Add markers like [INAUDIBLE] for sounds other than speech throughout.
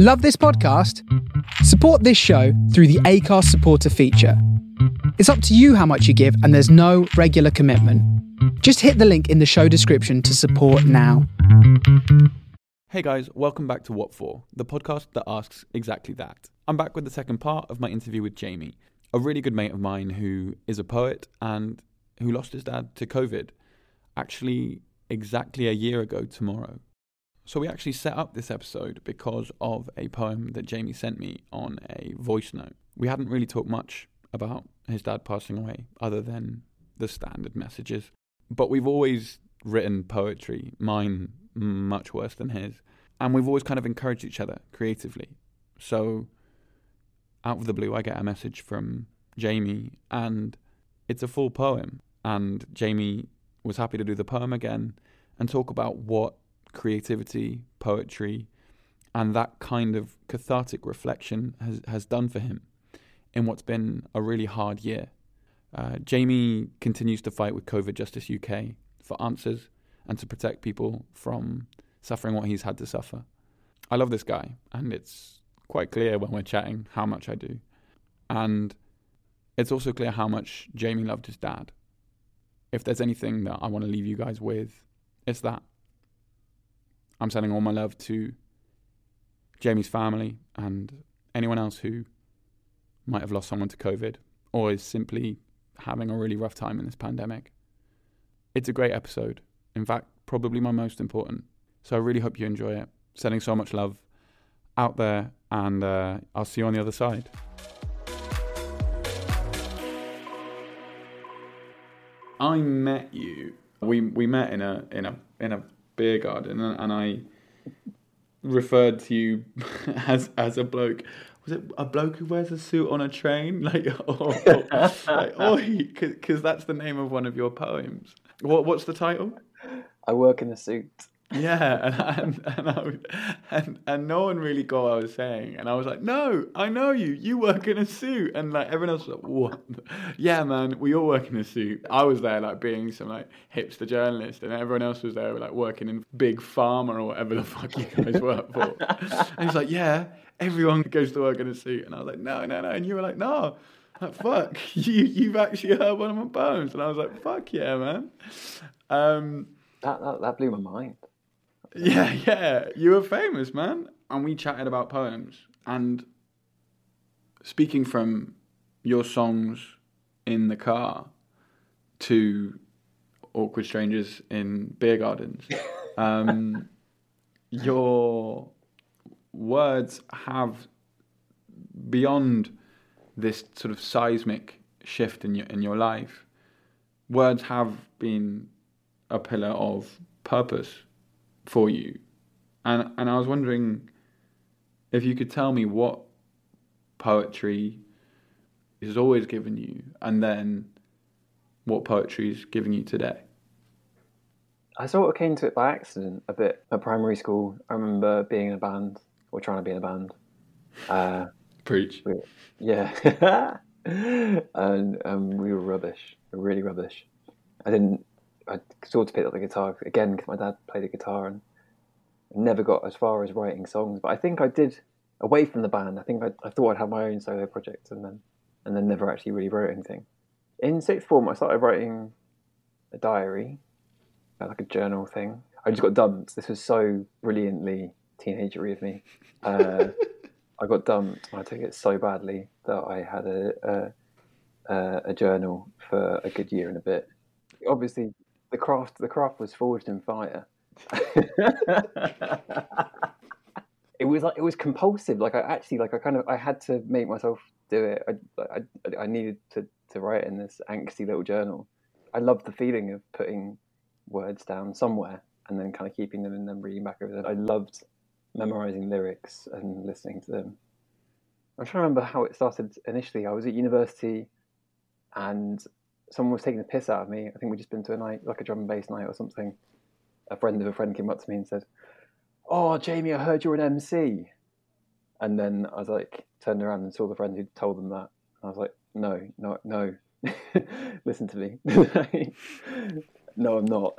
Love this podcast? Support this show through the Acast supporter feature. It's up to you how much you give, and there's no regular commitment. Just hit the link in the show description to support now. Hey guys, welcome back to What For, the podcast that asks exactly that. I'm back with the second part of my interview with Jamie, a really good mate of mine who is a poet and who lost his dad to COVID, actually exactly a year ago tomorrow. So we actually set up this episode because of a poem that Jamie sent me on a voice note. We hadn't really talked much about his dad passing away other than the standard messages. But we've always written poetry, mine much worse than his. And we've always kind of encouraged each other creatively. So out of the blue, I get a message from Jamie, and it's a full poem. And Jamie was happy to do the poem again and talk about what creativity, poetry, and that kind of cathartic reflection has, has done for him in what's been a really hard year. Uh, Jamie continues to fight with COVID Justice UK for answers and to protect people from suffering what he's had to suffer. I love this guy, and it's quite clear when we're chatting how much I do. And it's also clear how much Jamie loved his dad. If there's anything that I want to leave you guys with, it's that. I'm sending all my love to Jamie's family and anyone else who might have lost someone to COVID or is simply having a really rough time in this pandemic. It's a great episode. In fact, probably my most important. So I really hope you enjoy it. Sending so much love out there, and uh, I'll see you on the other side. I met you. We we met in a in a in a beer garden, and, and I referred to you [LAUGHS] as as a bloke. Was it a bloke who wears a suit on a train? [LAUGHS] Like, oh, oh like, oh, [LAUGHS] because that's the name of one of your poems. What what's the title? I work in a suit. Yeah, and and, and, I, and and no one really got what I was saying, and I was like, "No, I know you. You work in a suit." And like everyone else was like, "What?" [LAUGHS] Yeah, man, we all work in a suit. I was there like being some like hipster journalist, and everyone else was there like working in big pharma or whatever the fuck you guys [LAUGHS] work for. and he's like, "Yeah, everyone goes to work in a suit," and I was like, "No, no, no," and you were like, "No." Like, fuck, [LAUGHS] you you've actually heard one of my poems, and I was like, "Fuck yeah, man!" Um, that, that that blew my mind. Yeah, [LAUGHS] yeah. You were famous, man. And we chatted about poems. And speaking from your songs in the car to awkward strangers in beer gardens, [LAUGHS] um, your words have beyond this sort of seismic shift in your in your life. Words have been a pillar of purpose for you. And and I was wondering if you could tell me what poetry has always given you and then what poetry is giving you today. I sort of came to it by accident a bit at primary school. I remember being in a band or trying to be in a band. Uh, Preach. We, yeah. [LAUGHS] and um, we were rubbish, really rubbish. I didn't I sort of picked up the guitar again because my dad played the guitar and never got as far as writing songs. But I think I did away from the band. I think I, I thought I'd have my own solo project and then and then never actually really wrote anything. In sixth form, I started writing a diary, like a journal thing. I just got dumped. This was so brilliantly teenagery of me. Uh, [LAUGHS] I got dumped I took it so badly that I had a, a, a journal for a good year and a bit. Obviously, the craft the craft was forged in fire. [LAUGHS] it was like it was compulsive. Like I actually like I kind of I had to make myself do it. I I, I needed to to write in this angsty little journal. I loved the feeling of putting words down somewhere and then kind of keeping them and then reading back over them. I loved memorizing lyrics and listening to them. I'm trying to remember how it started initially. I was at university and someone was taking the piss out of me. I think we'd just been to a night, like a drum and bass night or something. A friend of a friend came up to me and said, "Oh, Jamie, I heard you're an MC." And then I was like, turned around and saw the friend who told them that. And I was like, "No, no, no, [LAUGHS] listen to me. [LAUGHS] no, I'm not."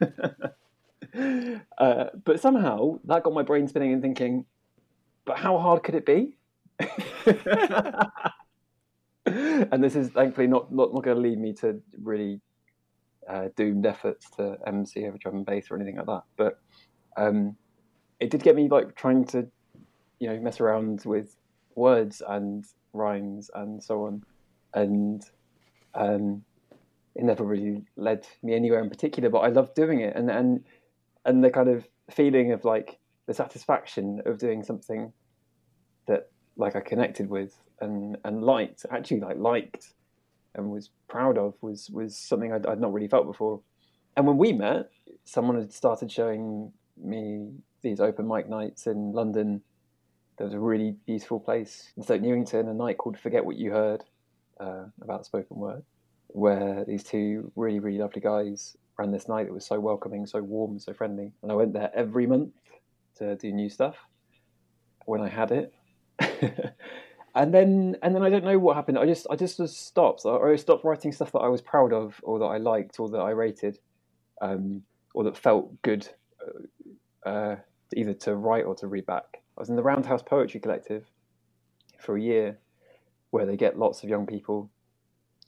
[LAUGHS] uh, but somehow that got my brain spinning and thinking, but how hard could it be? [LAUGHS] and this is thankfully not not, not going to lead me to really uh, doomed efforts to MC over drum and bass or anything like that. But um, it did get me like trying to, you know, mess around with words and rhymes and so on, and um, it never really led me anywhere in particular. But I loved doing it, and and and the kind of feeling of like the satisfaction of doing something that like I connected with and and liked actually like liked and was proud of was was something I'd, I'd not really felt before. And when we met, someone had started showing me these open mic nights in London. There was a really beautiful place in Stoke Newington, a night called Forget What You Heard, uh, about spoken word, where these two really, really lovely guys ran this night. It was so welcoming, so warm, so friendly. And I went there every month to do new stuff when I had it. [LAUGHS] and then and then I don't know what happened. I just I just, just stopped. I stopped writing stuff that I was proud of, or that I liked, or that I rated, um, or that felt good, uh, uh, either to write or to read back. I was in the Roundhouse Poetry Collective for a year, where they get lots of young people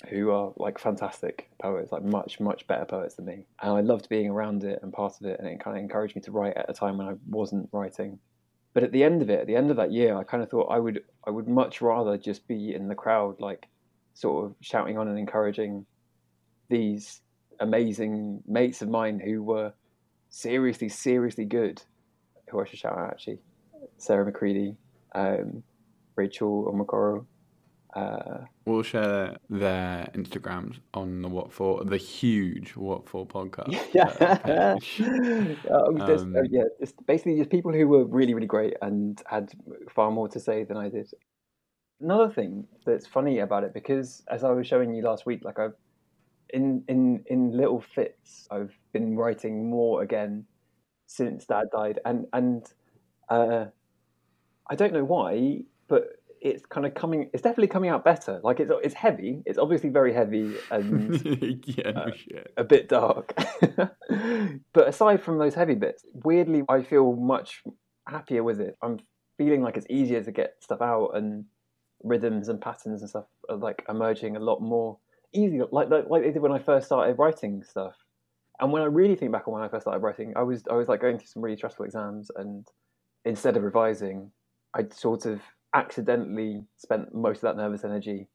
who are like fantastic poets, like much much better poets than me, and I loved being around it and part of it, and it kind of encouraged me to write at a time when I wasn't writing but at the end of it, at the end of that year, I kind of thought I would I would much rather just be in the crowd, like sort of shouting on and encouraging these amazing mates of mine who were seriously, seriously good. Who I should shout out actually, Sarah McCready, um, Rachel Omokoro, uh, we'll share their Instagrams on the What For, the huge What For podcast. Yeah, um, just, um, uh, yeah, just [LAUGHS] basically just people who were really, really great and had far more to say than I did. Another thing that's funny about it, because as I was showing you last week, like I've in in in little fits, I've been writing more again since Dad died, and and uh, I don't know why, but it's kind of coming. It's definitely coming out better. Like it's it's heavy. It's obviously very heavy and [LAUGHS] yeah, no uh, a bit dark. [LAUGHS] but aside from those heavy bits, weirdly, I feel much happier with it. I'm feeling like it's easier to get stuff out, and rhythms and patterns and stuff are like emerging a lot more easy, like like, like they did when I first started writing stuff. And when I really think back on when I first started writing, I was I was like going through some really stressful exams, and instead of revising, I'd sort of accidentally spent most of that nervous energy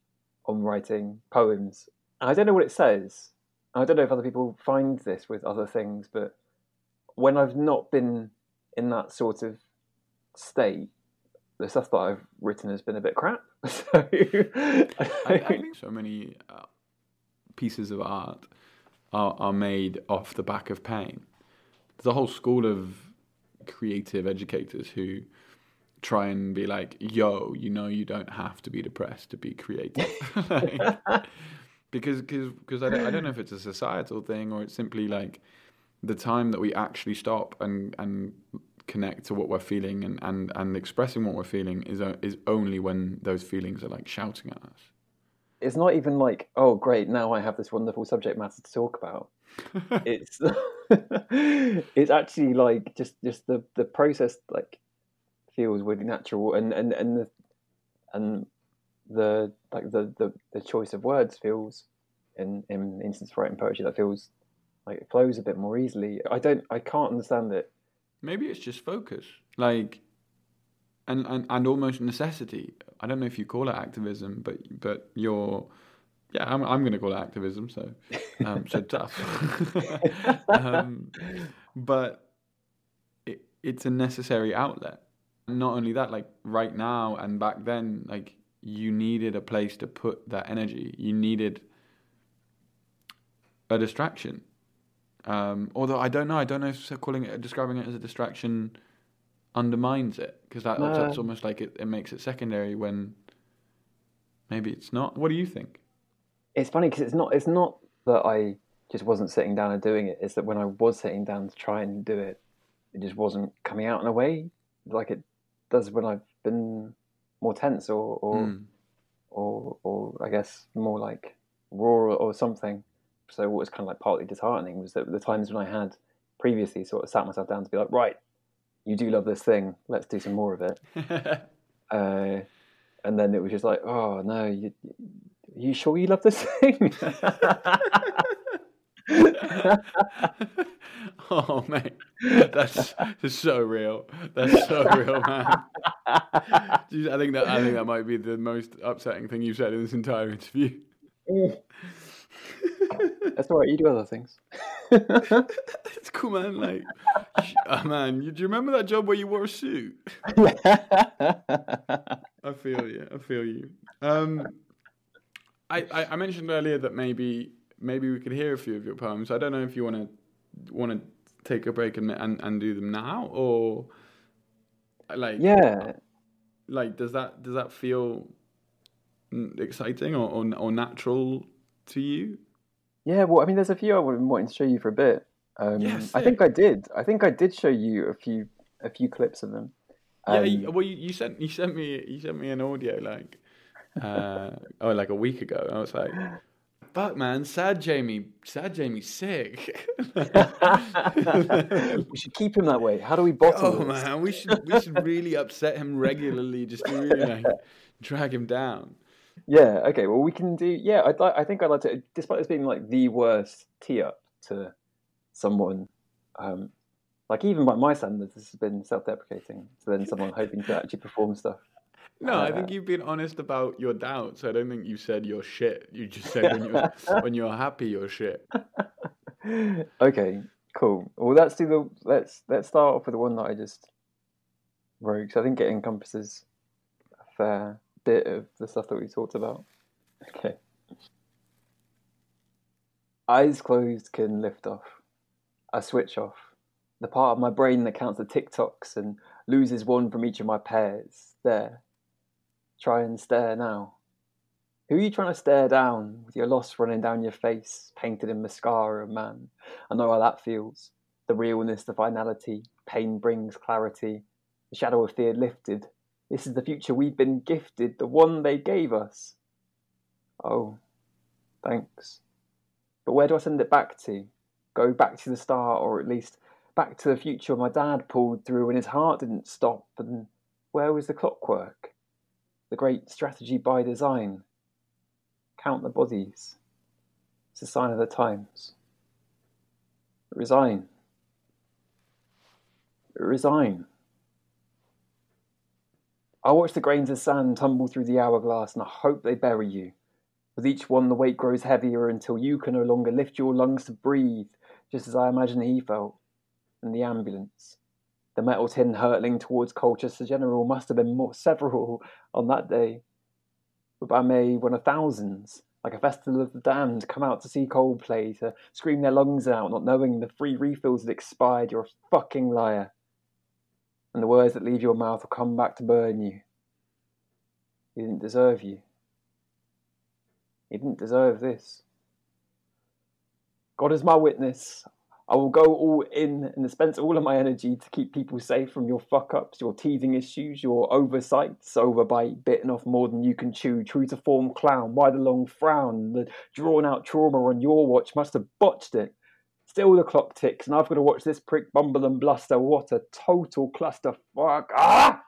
on writing poems. And I don't know what it says. I don't know if other people find this with other things, but when I've not been in that sort of state, the stuff that I've written has been a bit crap. [LAUGHS] So I, I, think [LAUGHS] so many uh, pieces of art are, are made off the back of pain. There's a whole school of creative educators who try and be like, yo, you know, you don't have to be depressed to be creative. [LAUGHS] [LAUGHS] like, because cause, cause I, don't, I don't know if it's a societal thing or it's simply like the time that we actually stop and, and connect to what we're feeling and, and, and expressing what we're feeling is, uh, is only when those feelings are like shouting at us. It's not even like, oh, great, now I have this wonderful subject matter to talk about. [LAUGHS] it's it's actually like just just the the process like feels really natural, and and and the and the like the the, the choice of words feels in in instance writing poetry that feels like it flows a bit more easily. I don't, I can't understand it. Maybe it's just focus, like, and and and almost necessity. I don't know if you call it activism, but but you're. Yeah, I'm. I'm going to call it activism. So, um, so [LAUGHS] tough. [LAUGHS] um, but it, it's a necessary outlet not only that, like right now and back then, like you needed a place to put that energy. You needed a distraction. Um, although I don't know, I don't know if calling it, describing it as a distraction undermines it because that, no. that's almost like it, it makes it secondary when maybe it's not. What do you think? It's funny because it's not. It's not that I just wasn't sitting down and doing it. It's that when I was sitting down to try and do it, it just wasn't coming out in a way like it does when I've been more tense or or mm. or, or I guess more like raw or something. So what was kind of like partly disheartening was that the times when I had previously sort of sat myself down to be like, right, you do love this thing. Let's do some more of it. [LAUGHS] uh, and then it was just like, oh no, you, you sure you love this thing? [LAUGHS] [LAUGHS] oh mate, that's, that's so real. That's so real, man. [LAUGHS] I think that I think that might be the most upsetting thing you've said in this entire interview. That's all right. You do other things. [LAUGHS] it's cool, man. Like, oh, man, you, do you remember that job where you wore a suit? I feel you. I feel you. Um, I, I, I mentioned earlier that maybe maybe we could hear a few of your poems. I don't know if you want to want to take a break and, and and do them now or like yeah. like does that does that feel exciting or or, or natural to you? Yeah well i mean there's a few i would wanting to show you for a bit. Um, Yes, i think i did. I think i did show you a few a few clips of them. Yeah Um, you, well you, you sent you sent me you sent me an audio like uh oh like a week ago. I was like fuck man sad jamie sad jamie's sick [LAUGHS] we should keep him that way how do we bottle oh this? man we should we should really upset him regularly just to really like [LAUGHS] drag him down Yeah. Okay. Well, we can do. Yeah. I'd like. I think I'd like to. Despite this being like the worst tee up to someone, um, like even by my standards, this has been self-deprecating. So then someone hoping to actually perform stuff. No, I Uh, think you've been honest about your doubts. I don't think you said you're shit. You just said when you're [LAUGHS] when you're happy, you're shit. [LAUGHS] okay. Cool. Well, let's do the. Let's let's start off with the one that I just wrote. 'cause I think it encompasses a fair bit of the stuff that we talked about. Okay. Eyes closed can lift off. I switch off. The part of my brain that counts the TikToks and loses one from each of my pairs. There. Try and stare now. Who are you trying to stare down with your loss running down your face, painted in mascara, man? I know how that feels. The realness, the finality, pain brings clarity. The shadow of fear lifted. This is the future we've been gifted, the one they gave us. Oh, thanks. But where do I send it back to? Go back to the start, or at least back to the future my dad pulled through when his heart didn't stop. And where was the clockwork? The great strategy by design. Count the bodies. It's a sign of the times. Resign. Resign. I watch the grains of sand tumble through the hourglass and I hope they bury you. With each one, the weight grows heavier until you can no longer lift your lungs to breathe, just as I imagine he felt in the ambulance. The metal tin hurtling towards Colchester General must have been more several on that day. But by May, when a thousands, like a festival of the damned, come out to see Coldplay, to scream their lungs out, not knowing the free refills had expired, you're a fucking liar. And the words that leave your mouth will come back to burn you. He didn't deserve you. He didn't deserve this. God is my witness. I will go all in and dispense all of my energy to keep people safe from your fuck ups, your teething issues, your oversights, overbite, bitten off more than you can chew, true to form clown. Why the long frown? The drawn out trauma on your watch must have botched it. Still the clock ticks, and I've got to watch this prick bumble and bluster. What a total cluster fuck. Ah!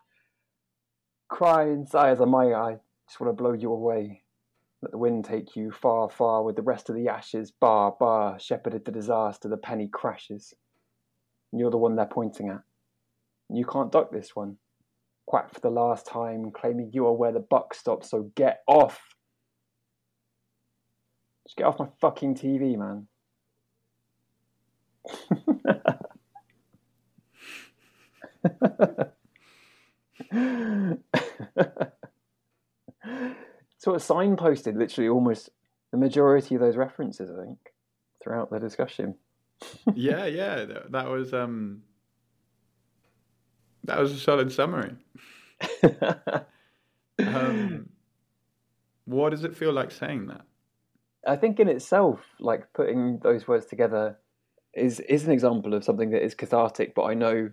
Cry and sigh as I might. I just want to blow you away. Let the wind take you far, far with the rest of the ashes. Bar, bar, shepherded the disaster, the penny crashes. And you're the one they're pointing at. And you can't duck this one. Quack for the last time, claiming you are where the buck stops, so get off! Just get off my fucking TV, man. [LAUGHS] [LAUGHS] sort of signposted literally almost the majority of those references, I think, throughout the discussion. [LAUGHS] yeah, yeah, that, was um, that was a solid summary. [LAUGHS] Um, what does it feel like saying that? I think in itself, like putting those words together is is an example of something that is cathartic, but I know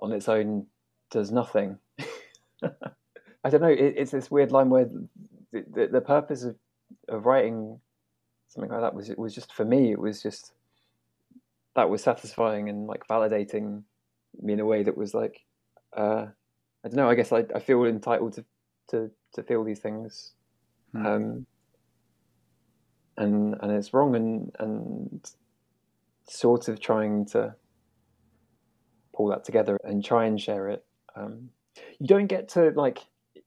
on its own does nothing. [LAUGHS] I don't know. It, it's this weird line where the, the, the purpose of, of writing something like that was was just for me. It was just that was satisfying and like validating me in a way that was like, uh, I don't know. I guess I, I feel entitled to, to, to feel these things, Hmm. um, and and it's wrong, and and sort of trying to pull that together and try and share it. Um, you don't get to like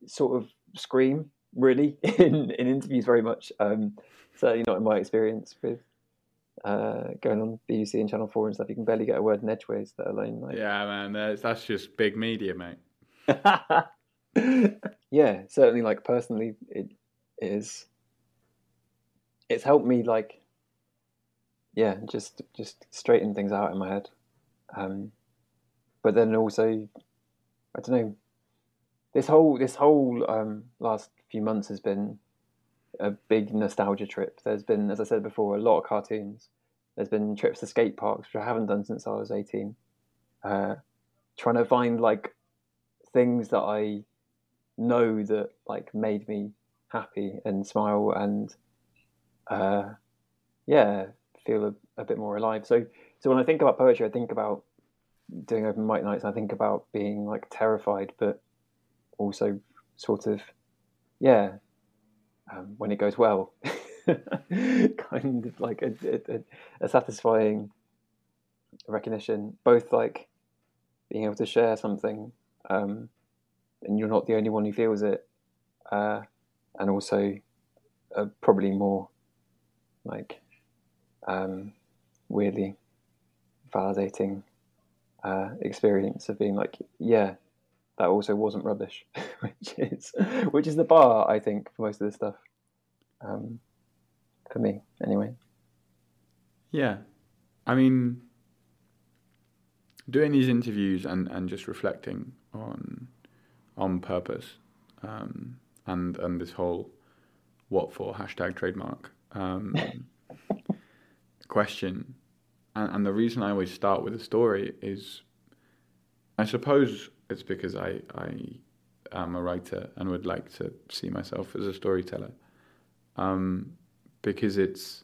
sort of scream really [LAUGHS] in, in interviews very much. Um, certainly not in my experience with uh, going on BBC and Channel Four and stuff. You can barely get a word in edgeways, let alone like Yeah, man, that's, that's just big media, mate. [LAUGHS] yeah, certainly. Like personally, it is. It's helped me like, yeah, just just straighten things out in my head. Um, but then also, I don't know. This whole this whole um, last few months has been a big nostalgia trip. There's been, as I said before, a lot of cartoons. There's been trips to skate parks, which I haven't done since I was 18. Uh, trying to find like things that I know that like made me happy and smile and uh, yeah, feel a, a bit more alive. So so when I think about poetry, I think about doing open mic nights. I think about being like terrified, but also sort of yeah, um, when it goes well, [LAUGHS] kind of like a, a, a satisfying recognition, both like being able to share something, um, and you're not the only one who feels it, uh, and also uh, probably more like um, weirdly validating uh, experience of being like, yeah, that also wasn't rubbish, [LAUGHS] which is which is the bar I think for most of this stuff. Um, for me, anyway. Yeah, I mean, doing these interviews and, and just reflecting on on purpose um, and and this whole what for hashtag trademark um, [LAUGHS] question, and, and the reason I always start with a story is, I suppose it's because I I am a writer and would like to see myself as a storyteller, um, because it's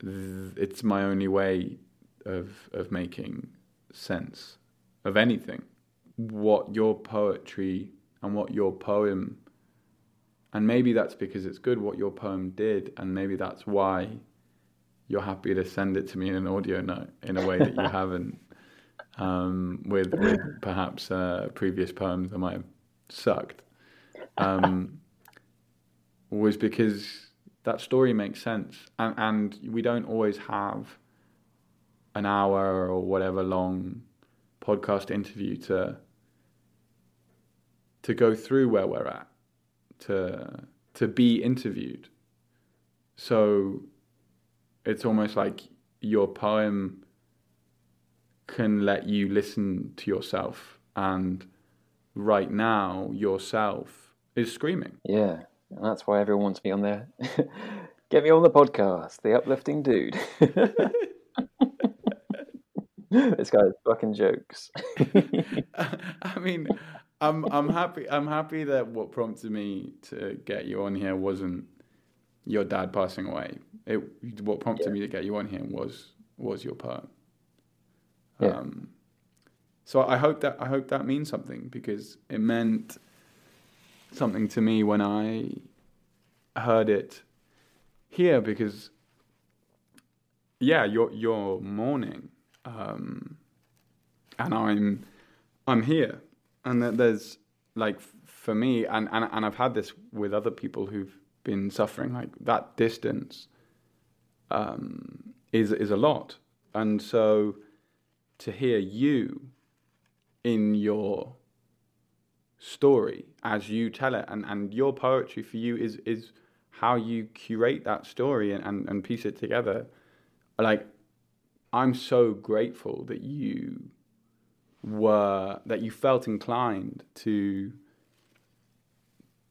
th- it's my only way of of making sense of anything. What your poetry and what your poem, and maybe that's because it's good what your poem did, and maybe that's why you're happy to send it to me in an audio note in a way that you [LAUGHS] haven't um, with, with perhaps uh, previous poems that might have sucked. Um, [LAUGHS] was because that story makes sense, and and we don't always have an hour or whatever long podcast interview to to go through where we're at, to to be interviewed. So it's almost like your poem can let you listen to yourself and right now yourself is screaming. Yeah, and that's why everyone wants me on there. [LAUGHS] Get me on the podcast, the uplifting dude. [LAUGHS] this guy's fucking jokes. [LAUGHS] I mean, I'm I'm happy I'm happy that what prompted me to get you on here wasn't your dad passing away. It what prompted Yeah. me to get you on here was was your poem. Yeah. Um, so I hope that I hope that means something because it meant something to me when I heard it here because yeah, you're you're mourning, um, and I'm I'm here, and that there's like for me, and, and and I've had this with other people who've been suffering. Like that distance um, is is a lot, and so to hear you in your story as you tell it, and, and your poetry for you is is how you curate that story and, and, and piece it together. Like I'm so grateful that you were that you felt inclined to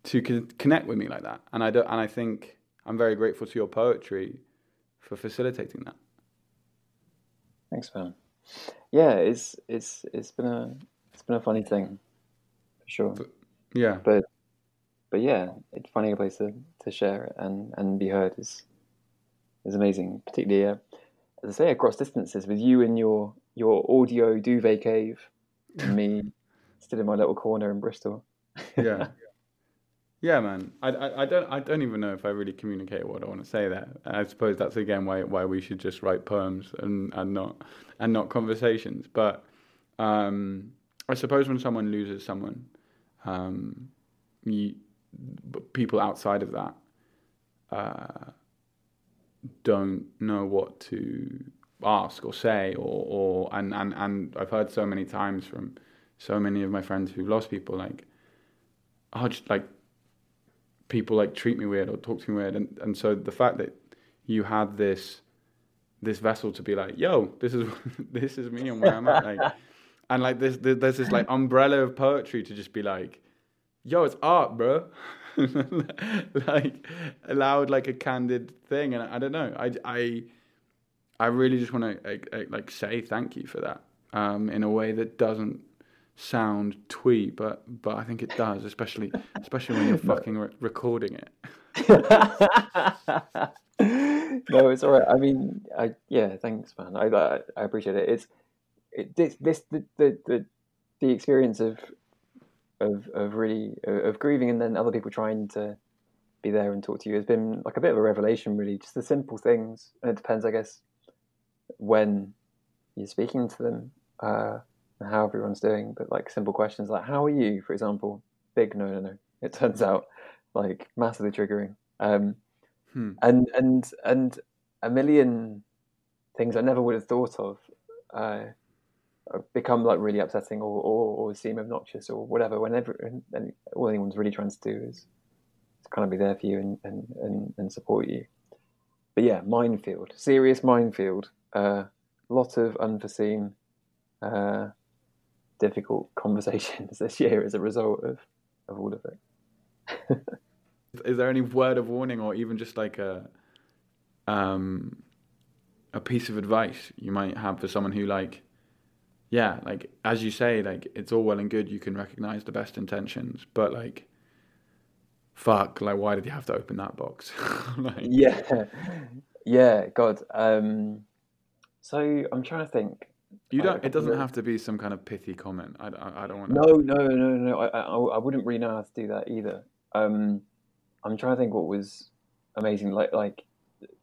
to con- connect with me like that, and I don't, and I think I'm very grateful to your poetry for facilitating that. Thanks, man. Yeah, it's it's it's been a it's been a funny thing, for sure. Yeah, But but yeah, it's finding a place to, to share it and, and be heard is is amazing. Particularly, uh, as I say, across distances with you and your your audio duvet cave, and me [LAUGHS] still in my little corner in Bristol. yeah. [LAUGHS] Yeah, man. I, I, I don't I don't even know if I really communicate what I want to say there. I suppose that's again why why we should just write poems and, and not and not conversations. But um, I suppose when someone loses someone, um, you, people outside of that uh, don't know what to ask or say or, or and, and, and I've heard so many times from so many of my friends who've lost people like oh just like people like treat me weird or talk to me weird. And, and so the fact that you had this this vessel to be like yo this is [LAUGHS] this is me and where I'm at like [LAUGHS] and like this there's this like umbrella of poetry to just be like yo it's art bro [LAUGHS] like allowed like a candid thing. And I, I don't know. I, I I really just want to like say thank you for that um, in a way that doesn't sound twee, but but I think it does, especially especially when you're [LAUGHS] fucking re- recording it. [LAUGHS] no, it's all right. I mean, I yeah, thanks, man. I I, I appreciate it. It's it, this this the, the the the experience of of of really of grieving and then other people trying to be there and talk to you has been like a bit of a revelation really just the simple things and it depends i guess when you're speaking to them uh, how everyone's doing, but like simple questions like "How are you?" for example. Big no, no, no. It turns out like massively triggering, um, hmm. and and and a million things I never would have thought of uh, become like really upsetting or, or, or seem obnoxious or whatever. Whenever and, and all anyone's really trying to do is to kind of be there for you and and, and, and support you. But yeah, minefield, serious minefield. A uh, lot of unforeseen uh, difficult [LAUGHS] conversations this year as a result of, of all of it. [LAUGHS] Is there any word of warning or even just like a um, a piece of advice you might have for someone who like yeah, like as you say, like it's all well and good you can recognize the best intentions, but like fuck, like why did you have to open that box? [LAUGHS] like, yeah. Yeah, God. Um so I'm trying to think you don't. It doesn't have to be some kind of pithy comment. I, I, I don't want. No, no, no, no. I, I, I wouldn't really know how to do that either. Um, I'm trying to think what was amazing. Like, like,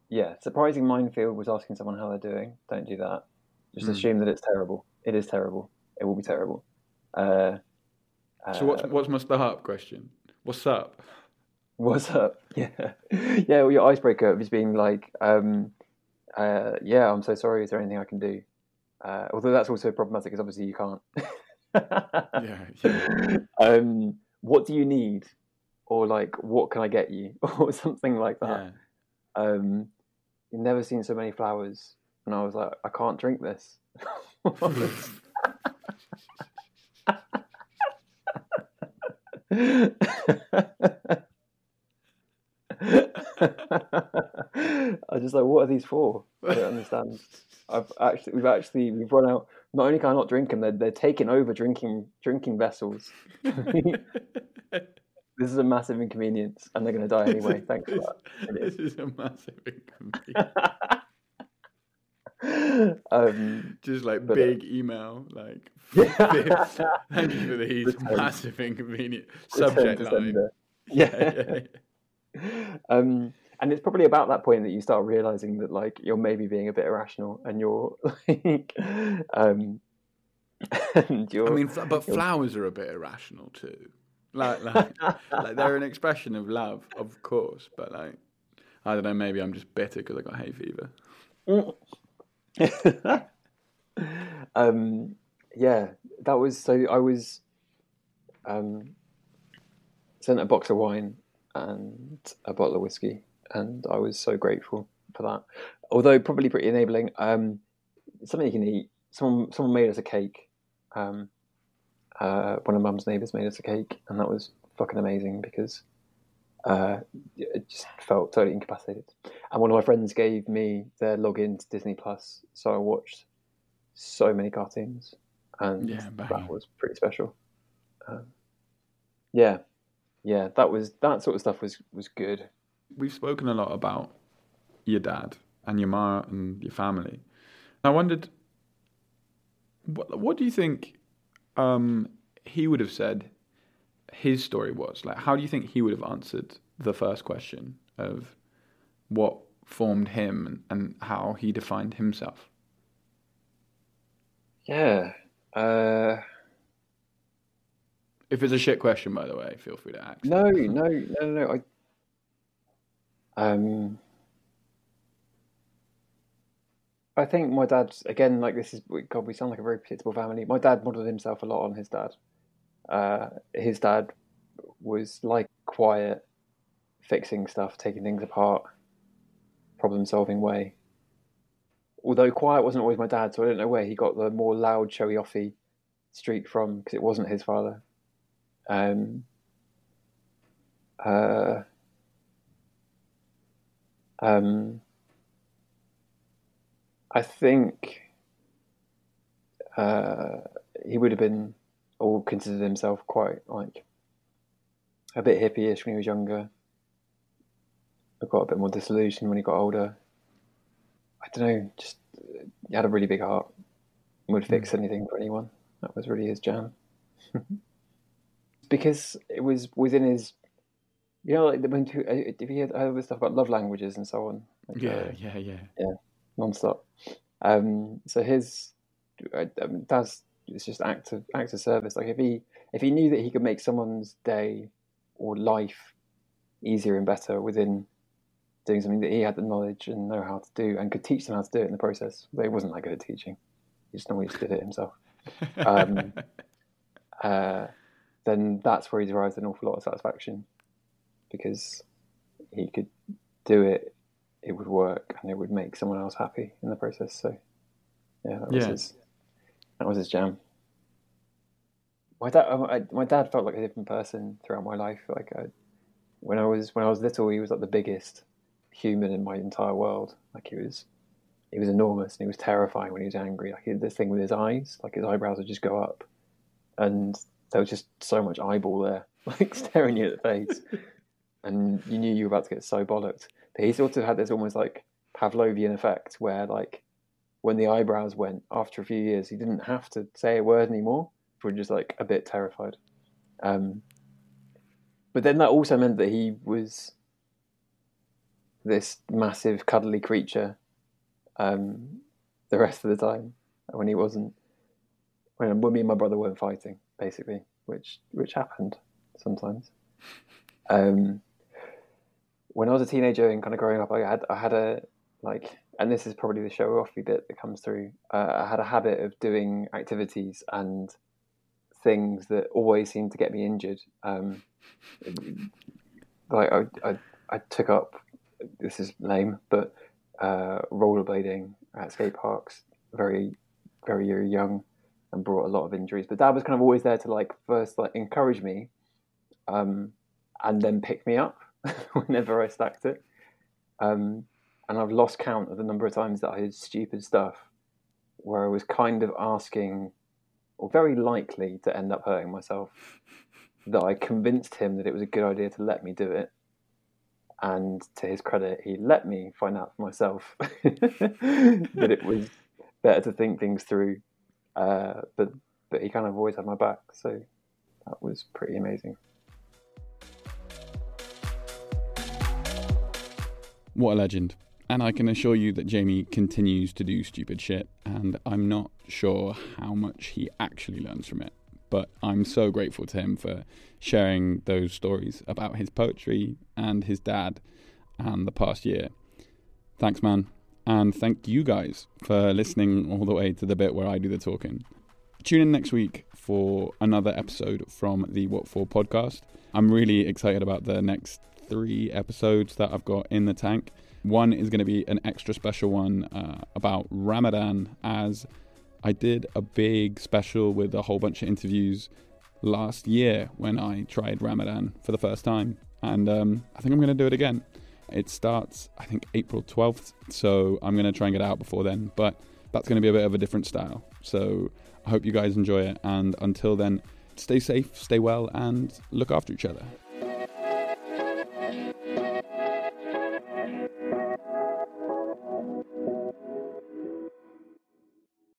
yeah, surprising minefield was asking someone how they're doing. Don't do that. Just mm. assume that it's terrible. It is terrible. It will be terrible. Uh, so what's uh, what's my start question? What's up? What's up? [LAUGHS] Yeah, yeah. Well, your icebreaker was being like, um, uh, yeah, I'm so sorry. Is there anything I can do? Uh, although that's also problematic because obviously you can't. yeah. yeah. [LAUGHS] Um, what do you need, or like, what can I get you, [LAUGHS] or something like that. Yeah. Um, you've never seen so many flowers, and I was like, I can't drink this. [LAUGHS] [LAUGHS] I just like, what are these for? I don't understand. I've actually, we've actually, we've run out. Not only can I not drink them, they're they're taking over drinking drinking vessels. [LAUGHS] this is a massive inconvenience, and they're going to die anyway. Thanks for that. [LAUGHS] This is a massive inconvenience. um, Just like but, big uh, email, like thank you for these massive inconvenient subject line. Yeah. yeah, yeah. [LAUGHS] um, and it's probably about that point that you start realizing that like you're maybe being a bit irrational and you're [LAUGHS] like um [LAUGHS] and you're, I mean but flowers are a bit irrational too. Like like, like they're an expression of love of course but like I don't know maybe I'm just bitter because I got hay fever. Um yeah that was so I was um sent a box of wine and a bottle of whiskey and I was so grateful for that. Although probably pretty enabling. Um, something you can eat. Someone someone made us a cake. Um, uh, one of Mum's neighbours made us a cake, and that was fucking amazing because uh, it just felt totally incapacitated. And one of my friends gave me their login to Disney Plus, so I watched so many cartoons, and yeah, that was pretty special. Um, yeah, yeah, that was that sort of stuff was was good we've spoken a lot about your dad and your ma and your family. I wondered What, what do you think um, he would have said his story was? Like, how do you think he would have answered the first question of what formed him and, and how he defined himself? Yeah. Uh, if it's a shit question, by the way, feel free to ask. No, no, no, no. I, um, I think my dad's again like this is God. We sound like a very predictable family. My dad modelled himself a lot on his dad. Uh, his dad was like quiet, fixing stuff, taking things apart, problem solving way. Although quiet wasn't always my dad, so I don't know where he got the more loud, showy offy streak from because it wasn't his father. Um, uh, um, I think uh, he would have been or considered himself quite like a bit hippie-ish when he was younger. But got a bit more disillusioned when he got older. I don't know, just he had a really big heart. Would fix hmm. anything for anyone. That was really his jam. [LAUGHS] because it was within his, you know, like when uh, if he had all this stuff about love languages and so on. Like, yeah, uh, yeah, yeah, yeah, non-stop. Um, so his uh, um, that's it's just act of act of service. Like if he if he knew that he could make someone's day or life easier and better within doing something that he had the knowledge and know how to do and could teach them how to do it in the process. But he wasn't that good at teaching. He just normally just did it himself. [LAUGHS] Um, [LAUGHS] uh, then that's where he derives an awful lot of satisfaction because he could do it, it would work, and it would make someone else happy in the process. So, yeah, that was yeah. his that was his jam. My dad, um, I, my dad felt like a different person throughout my life. Like I, when I was when I was little, he was like the biggest human in my entire world. Like he was, he was enormous and he was terrifying when he was angry. Like he had this thing with his eyes, like his eyebrows would just go up, and there was just so much eyeball there, [LAUGHS] like staring you at the face, [LAUGHS] and you knew you were about to get so bollocked. But he sort of had this almost like Pavlovian effect where, like, when the eyebrows went after a few years, he didn't have to say a word anymore. We are just like a bit terrified. Um, but then that also meant that he was this massive, cuddly creature um, the rest of the time when he wasn't. When, when me and my brother weren't fighting basically, which which happened sometimes. Um, when I was a teenager and kind of growing up, I had I had a like, and this is probably the show offy bit that comes through. Uh, I had a habit of doing activities and things that always seemed to get me injured. Um, like I, I, I took up this is lame, but uh, rollerblading at skate parks very, very young and brought a lot of injuries. But dad was kind of always there to like first like encourage me, um, and then pick me up [LAUGHS] whenever I stacked it. Um, and I've lost count of the number of times that I did stupid stuff where I was kind of asking, or very likely to end up hurting myself. That I convinced him that it was a good idea to let me do it. And to his credit, he let me find out for myself [LAUGHS] that it was better to think things through uh, but but he kind of always had my back, so that was pretty amazing. What a legend. And I can assure you that Jamie continues to do stupid shit, and I'm not sure how much he actually learns from it. But I'm so grateful to him for sharing those stories about his poetry and his dad and the past year. Thanks, man. And thank you guys for listening all the way to the bit where I do the talking. Tune in next week for another episode from the What For podcast. I'm really excited about the next three episodes that I've got in the tank. One is going to be an extra special one uh, about Ramadan, as I did a big special with a whole bunch of interviews last year when I tried Ramadan for the first time. And um, I think I'm going to do it again. It starts, I think, April 12th, so I'm going to try and get out before then, but that's going to be a bit of a different style. So I hope you guys enjoy it, and until then, stay safe, stay well, and look after each other.